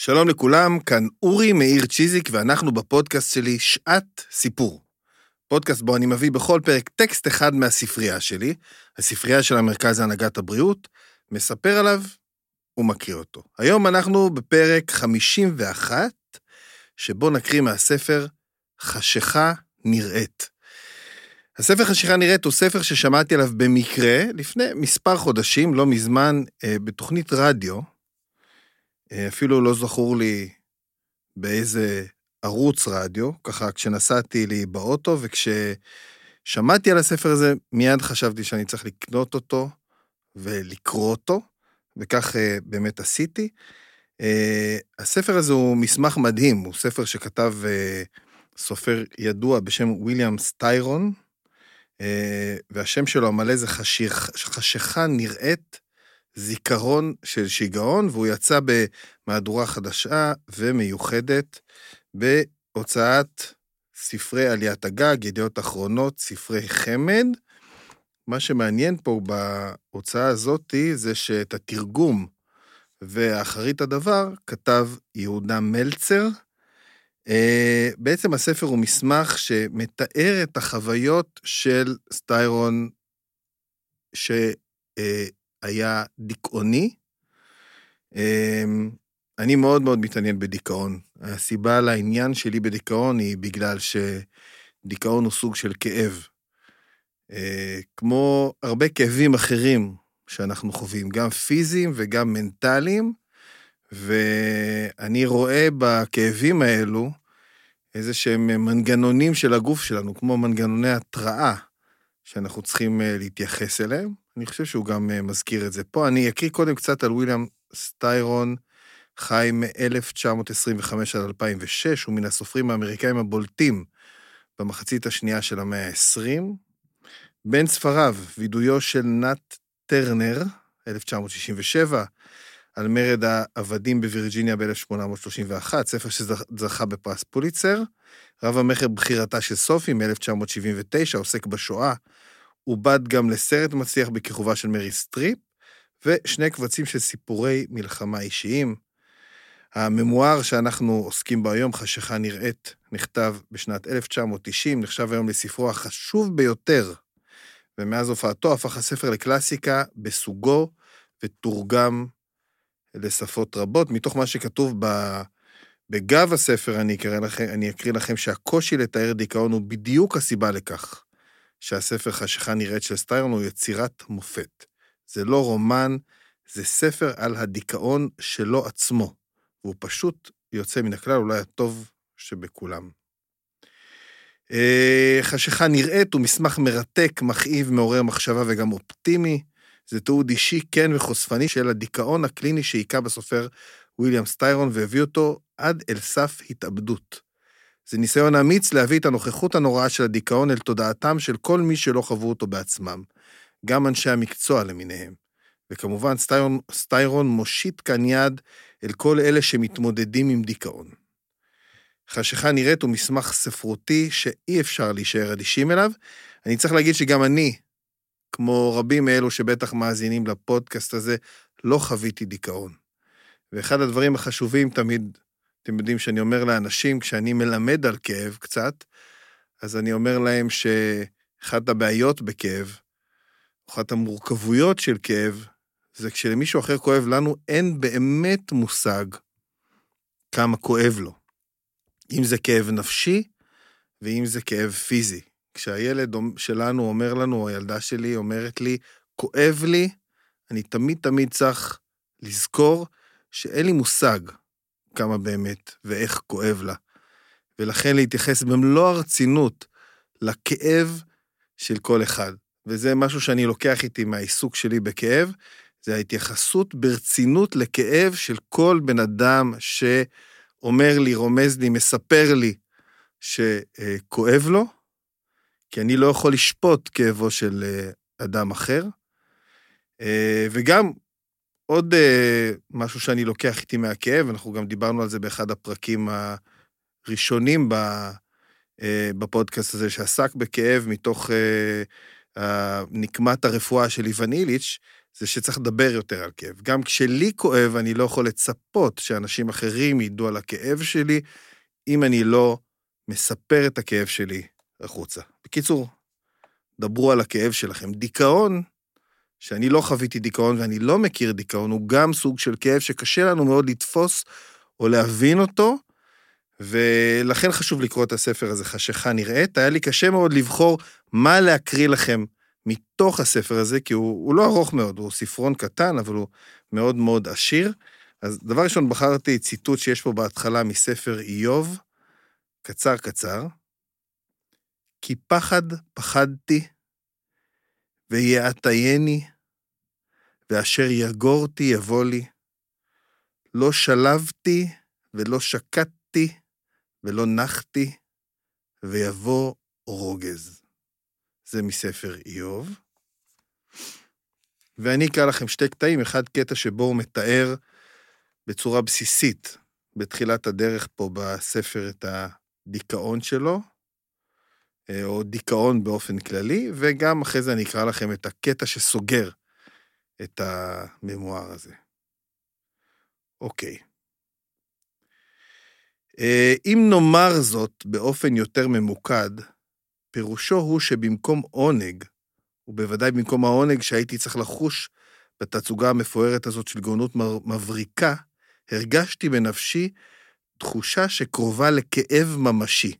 שלום לכולם, כאן אורי מאיר צ'יזיק, ואנחנו בפודקאסט שלי שעת סיפור. פודקאסט בו אני מביא בכל פרק טקסט אחד מהספרייה שלי, הספרייה של המרכז להנהגת הבריאות, מספר עליו ומקריא אותו. היום אנחנו בפרק 51, שבו נקריא מהספר חשיכה נראית. הספר חשיכה נראית הוא ספר ששמעתי עליו במקרה לפני מספר חודשים, לא מזמן, אה, בתוכנית רדיו. אה, אפילו לא זכור לי באיזה ערוץ רדיו, ככה כשנסעתי לי באוטו, וכששמעתי על הספר הזה, מיד חשבתי שאני צריך לקנות אותו ולקרוא אותו, וכך אה, באמת עשיתי. הספר הזה הוא מסמך מדהים, הוא ספר שכתב סופר ידוע בשם ויליאם סטיירון, אה, והשם שלו המלא זה חשיך, חשיכה נראית זיכרון של שיגעון, והוא יצא במהדורה חדשה ומיוחדת בהוצאת ספרי עליית הגג, ידיעות אחרונות, ספרי חמד. מה שמעניין פה בהוצאה הזאת זה שאת התרגום ואחרית הדבר כתב יהודה מלצר, אה, בעצם הספר הוא מסמך שמתאר את החוויות של סטיירון, שהיה דיכאוני. אמ, אני מאוד מאוד מתעניין בדיכאון. הסיבה לעניין שלי בדיכאון היא בגלל שדיכאון הוא סוג של כאב. אה, כמו הרבה כאבים אחרים שאנחנו חווים, גם פיזיים וגם מנטליים, ואני רואה בכאבים האלו איזה שהם מנגנונים של הגוף שלנו, כמו מנגנוני התראה, שאנחנו צריכים אה, להתייחס אליהם. אני חושב שהוא גם אה, מזכיר את זה פה. אני אקריא קודם קצת על וויליאם סטיירון, חי מ-1925 עד 2006, הוא מן הסופרים האמריקאים הבולטים במחצית השנייה של המאה ה-20. בין ספריו, וידויו של נאט טרנר, 1967, על מרד העבדים בווירג'יניה ב-1831, ספר שזכה בפרס פוליצר. רב המכר בחירתה של סופי מ-1979, עוסק בשואה, עובד גם לסרט מצליח בכיכובה של מריל סטריפ, ושני קבצים של סיפורי מלחמה אישיים. הממואר שאנחנו עוסקים בו היום, חשיכה נראית, נכתב בשנת 1990, נחשב היום לספרו החשוב ביותר, ומאז הופעתו הפך הספר לקלאסיקה בסוגו ותורגם לשפות רבות. מתוך מה שכתוב ב... בגב הספר, אני לכם, אני אקריא לכם שהקושי לתאר דיכאון הוא בדיוק הסיבה לכך שהספר חשיכה נראית של סטיירון הוא יצירת מופת. זה לא רומן, זה ספר על הדיכאון שלו עצמו, והוא פשוט יוצא מן הכלל, אולי הטוב שבכולם. אה, חשיכה נראית הוא מסמך מרתק, מכאיב, מעורר מחשבה וגם אופטימי. זה תיעוד אישי כן וחושפני של הדיכאון הקליני שהיכה בסופר ויליאם סטיירון והביא אותו עד אל סף התאבדות. זה ניסיון אמיץ להביא את הנוכחות הנוראה של הדיכאון אל תודעתם של כל מי שלא חוו אותו בעצמם, גם אנשי המקצוע למיניהם. וכמובן, סטיירון, סטיירון מושיט כאן יד אל כל אלה שמתמודדים עם דיכאון. חשיכה נראית הוא מסמך ספרותי שאי אפשר להישאר אדישים אליו. אני צריך להגיד שגם אני, כמו רבים מאלו שבטח מאזינים לפודקאסט הזה, לא חוויתי דיכאון. ואחד הדברים החשובים תמיד, אתם יודעים שאני אומר לאנשים, כשאני מלמד על כאב קצת, אז אני אומר להם שאחת הבעיות בכאב, אחת המורכבויות של כאב, זה כשלמישהו אחר כואב לנו, אין באמת מושג כמה כואב לו. אם זה כאב נפשי ואם זה כאב פיזי. כשהילד שלנו אומר לנו, או הילדה שלי אומרת לי, כואב לי, אני תמיד תמיד צריך לזכור שאין לי מושג כמה באמת ואיך כואב לה. ולכן להתייחס במלוא הרצינות לכאב של כל אחד. וזה משהו שאני לוקח איתי מהעיסוק שלי בכאב, זה ההתייחסות ברצינות לכאב של כל בן אדם שאומר לי, רומז לי, מספר לי שכואב לו, כי אני לא יכול לשפוט כאבו של אה, אדם אחר. אה, וגם עוד אה, משהו שאני לוקח איתי מהכאב, אנחנו גם דיברנו על זה באחד הפרקים הראשונים בפודקאסט הזה, שעסק בכאב מתוך נקמת הרפואה של איוון איליץ', זה שצריך לדבר יותר על כאב. גם כשלי כואב, אני לא יכול לצפות שאנשים אחרים ידעו על הכאב שלי, אם אני לא מספר את הכאב שלי החוצה. בקיצור, דברו על הכאב שלכם. דיכאון, שאני לא חוויתי דיכאון ואני לא מכיר דיכאון, הוא גם סוג של כאב שקשה לנו מאוד לתפוס או להבין אותו, ולכן חשוב לקרוא את הספר הזה, חשיכה נראית. היה לי קשה מאוד לבחור מה להקריא לכם מתוך הספר הזה, כי הוא, הוא לא ארוך מאוד, הוא ספרון קטן, אבל הוא מאוד מאוד עשיר. אז דבר ראשון, בחרתי ציטוט שיש פה בהתחלה מספר איוב, קצר קצר. כי פחד פחדתי, ויעטייני, ואשר יגורתי יבוא לי. לא שלבתי ולא שקטתי ולא נחתי, ויבוא רוגז. זה מספר איוב. ואני אקרא לכם שתי קטעים, אחד קטע שבו הוא מתאר בצורה בסיסית, בתחילת הדרך פה בספר, את הדיכאון שלו, או דיכאון באופן כללי, וגם אחרי זה אני אקרא לכם את הקטע שסוגר את הממואר הזה. אוקיי. אה, אם נאמר זאת באופן יותר ממוקד, פירושו הוא שבמקום עונג, ובוודאי במקום העונג שהייתי צריך לחוש בתצוגה המפוארת הזאת של גאונות מבריקה, הרגשתי בנפשי תחושה שקרובה לכאב ממשי,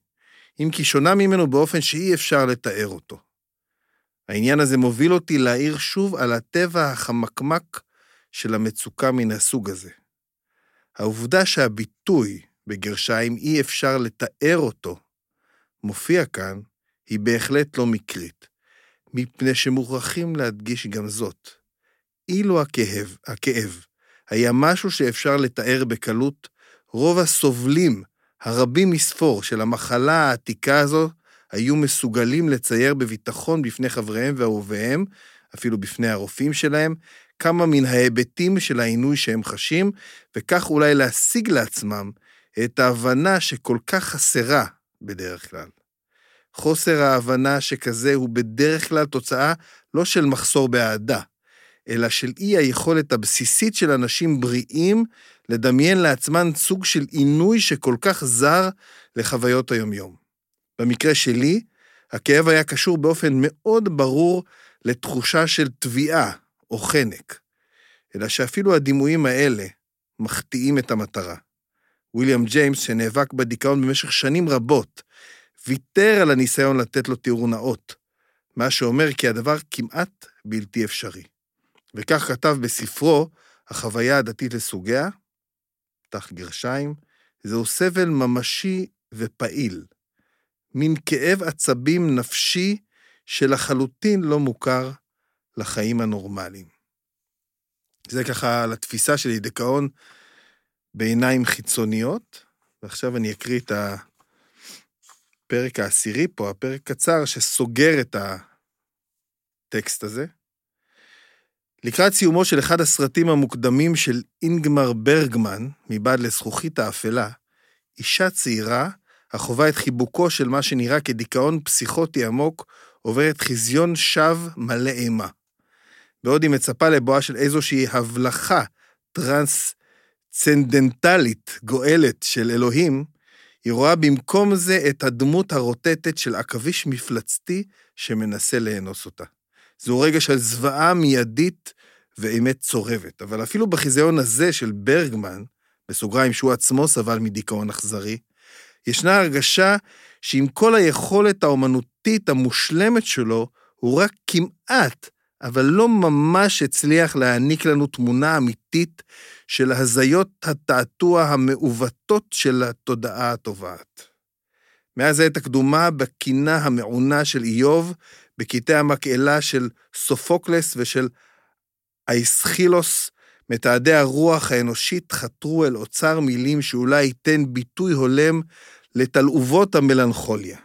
אם כי שונה ממנו באופן שאי אפשר לתאר אותו. העניין הזה מוביל אותי להעיר שוב על הטבע החמקמק של המצוקה מן הסוג הזה. העובדה שהביטוי, בגרשיים אי אפשר לתאר אותו, מופיע כאן, היא בהחלט לא מקרית, מפני שמוכרחים להדגיש גם זאת. אילו הכאב, הכאב היה משהו שאפשר לתאר בקלות, רוב הסובלים הרבים מספור של המחלה העתיקה הזו היו מסוגלים לצייר בביטחון בפני חבריהם ואהוביהם, אפילו בפני הרופאים שלהם, כמה מן ההיבטים של העינוי שהם חשים, וכך אולי להשיג לעצמם את ההבנה שכל כך חסרה בדרך כלל. חוסר ההבנה שכזה הוא בדרך כלל תוצאה לא של מחסור באהדה, אלא של אי היכולת הבסיסית של אנשים בריאים לדמיין לעצמם סוג של עינוי שכל כך זר לחוויות היומיום. במקרה שלי, הכאב היה קשור באופן מאוד ברור לתחושה של תביעה או חנק, אלא שאפילו הדימויים האלה מחטיאים את המטרה. ויליאם ג'יימס, שנאבק בדיכאון במשך שנים רבות, ויתר על הניסיון לתת לו תיאור נאות, מה שאומר כי הדבר כמעט בלתי אפשרי. וכך כתב בספרו, החוויה הדתית לסוגיה, פתח גרשיים, זהו סבל ממשי ופעיל, מין כאב עצבים נפשי שלחלוטין לא מוכר לחיים הנורמליים. זה ככה לתפיסה שלי, דיכאון בעיניים חיצוניות, ועכשיו אני אקריא את הפרק העשירי פה, הפרק קצר שסוגר את הטקסט הזה. לקראת סיומו של אחד הסרטים המוקדמים של אינגמר ברגמן, מבעד לזכוכית האפלה, אישה צעירה, החווה את חיבוקו של מה שנראה כדיכאון פסיכוטי עמוק, עוברת חזיון שווא מלא אימה. בעוד היא מצפה לבואה של איזושהי הבלחה טרנסצנדנטלית, גואלת של אלוהים, היא רואה במקום זה את הדמות הרוטטת של עכביש מפלצתי שמנסה לאנוס אותה. זהו רגע של זוועה מיידית ואמת צורבת. אבל אפילו בחיזיון הזה של ברגמן, בסוגריים שהוא עצמו סבל מדיכאון אכזרי, ישנה הרגשה שעם כל היכולת האומנותית המושלמת שלו, הוא רק כמעט, אבל לא ממש הצליח להעניק לנו תמונה אמיתית של הזיות התעתוע המעוותות של התודעה הטובעת. מאז העת הקדומה, בקינה המעונה של איוב, בקטעי המקהלה של סופוקלס ושל האיסחילוס, מתעדי הרוח האנושית חתרו אל אוצר מילים שאולי ייתן ביטוי הולם לתלעובות המלנכוליה.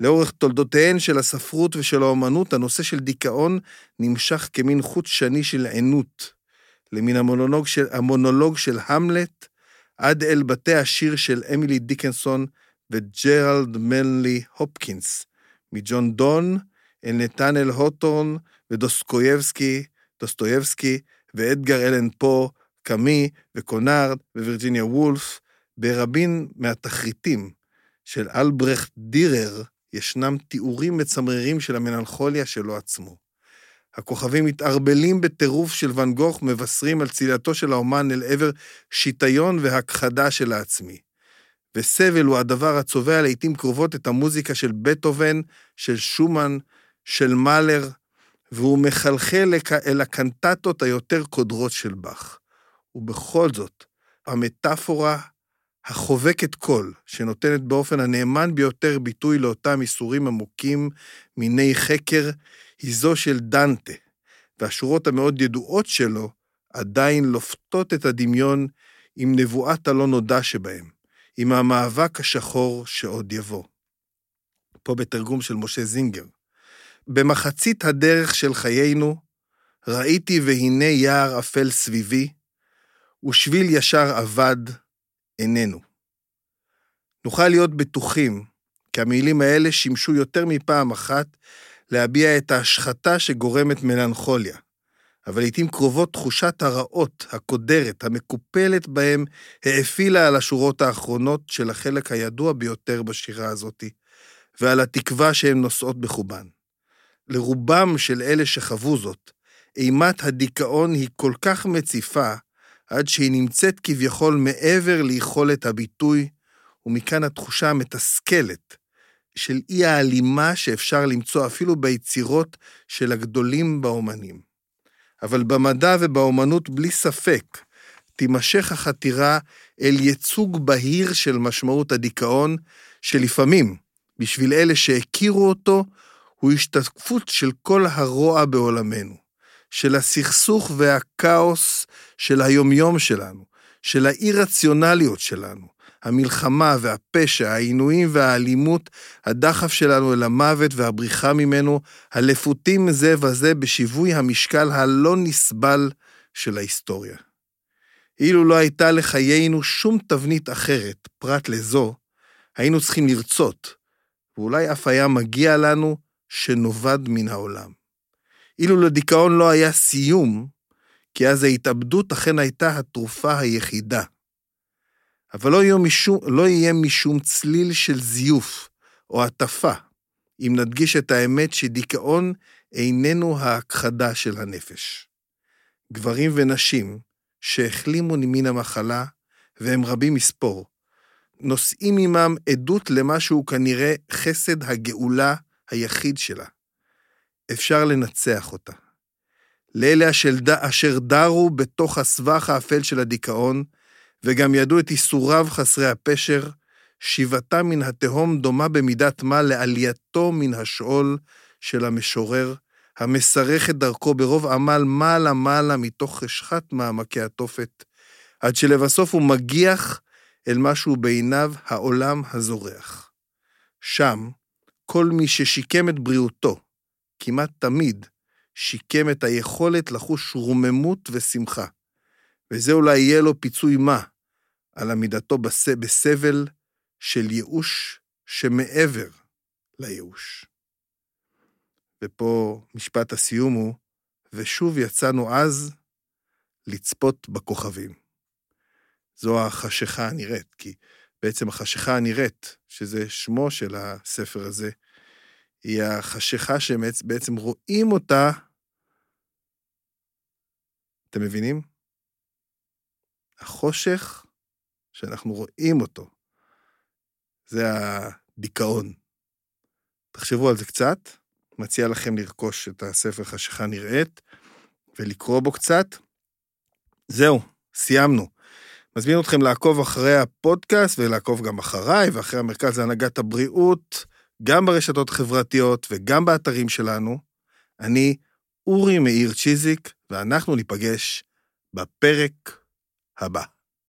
לאורך תולדותיהן של הספרות ושל האומנות, הנושא של דיכאון נמשך כמין חוט שני של עינות, למין המונולוג של, המונולוג של המלט, עד אל בתי השיר של אמילי דיקנסון וג'רלד מנלי הופקינס, מג'ון דון אל נתנאל הוטורן ודוסקויבסקי דוסטויבסקי ואדגר אלן פו, קאמי וקונארד ווירג'יניה וולף, ברבים מהתחריטים של אלברכט דירר ישנם תיאורים מצמררים של המלנכוליה שלו עצמו. הכוכבים מתערבלים בטירוף של ואן גוך, מבשרים על צילתו של האומן אל עבר שיטיון והכחדה של העצמי. וסבל הוא הדבר הצובע לעיתים קרובות את המוזיקה של בטהובן, של שומן, של מאלר, והוא מחלחל אל הקנטטות היותר קודרות של באך. ובכל זאת, המטאפורה החובקת קול, שנותנת באופן הנאמן ביותר ביטוי לאותם איסורים עמוקים מיני חקר, היא זו של דנטה, והשורות המאוד ידועות שלו עדיין לופתות את הדמיון עם נבואת הלא נודע שבהם, עם המאבק השחור שעוד יבוא. פה בתרגום של משה זינגר. במחצית הדרך של חיינו, ראיתי והנה יער אפל סביבי, ושביל ישר אבד, איננו. נוכל להיות בטוחים כי המילים האלה שימשו יותר מפעם אחת להביע את ההשחתה שגורמת מלנכוליה, אבל לעתים קרובות תחושת הרעות, הקודרת, המקופלת בהם, האפילה על השורות האחרונות של החלק הידוע ביותר בשירה הזאתי, ועל התקווה שהן נושאות בחובן. לרובם של אלה שחוו זאת, אימת הדיכאון היא כל כך מציפה, עד שהיא נמצאת כביכול מעבר ליכולת הביטוי, ומכאן התחושה המתסכלת של אי ההלימה שאפשר למצוא אפילו ביצירות של הגדולים באומנים. אבל במדע ובאומנות בלי ספק תימשך החתירה אל ייצוג בהיר של משמעות הדיכאון, שלפעמים, בשביל אלה שהכירו אותו, הוא השתקפות של כל הרוע בעולמנו, של הסכסוך והכאוס של היומיום שלנו, של האי-רציונליות שלנו, המלחמה והפשע, העינויים והאלימות, הדחף שלנו אל המוות והבריחה ממנו, הלפותים זה וזה בשיווי המשקל הלא נסבל של ההיסטוריה. אילו לא הייתה לחיינו שום תבנית אחרת, פרט לזו, היינו צריכים לרצות, ואולי אף היה מגיע לנו שנאבד מן העולם. אילו לדיכאון לא היה סיום, כי אז ההתאבדות אכן הייתה התרופה היחידה. אבל לא יהיה, משום, לא יהיה משום צליל של זיוף או הטפה, אם נדגיש את האמת שדיכאון איננו ההכחדה של הנפש. גברים ונשים שהחלימו מן המחלה, והם רבים מספור, נושאים עמם עדות למה שהוא כנראה חסד הגאולה היחיד שלה. אפשר לנצח אותה. לאלה אשר דרו בתוך הסבך האפל של הדיכאון, וגם ידעו את איסוריו חסרי הפשר, שיבתה מן התהום דומה במידת מה לעלייתו מן השאול של המשורר, המשרך את דרכו ברוב עמל מעלה-מעלה מתוך חשכת מעמקי התופת, עד שלבסוף הוא מגיח אל משהו בעיניו העולם הזורח. שם, כל מי ששיקם את בריאותו, כמעט תמיד, שיקם את היכולת לחוש רוממות ושמחה. וזה אולי יהיה לו פיצוי מה על עמידתו בסבל של ייאוש שמעבר לייאוש. ופה משפט הסיום הוא, ושוב יצאנו אז לצפות בכוכבים. זו החשיכה הנראית, כי בעצם החשיכה הנראית, שזה שמו של הספר הזה, היא החשיכה שבעצם רואים אותה, אתם מבינים? החושך שאנחנו רואים אותו, זה הדיכאון. תחשבו על זה קצת, מציע לכם לרכוש את הספר חשיכה נראית ולקרוא בו קצת. זהו, סיימנו. מזמין אתכם לעקוב אחרי הפודקאסט ולעקוב גם אחריי ואחרי המרכז להנהגת הבריאות, גם ברשתות החברתיות וגם באתרים שלנו. אני אורי מאיר צ'יזיק, ואנחנו ניפגש בפרק הבא.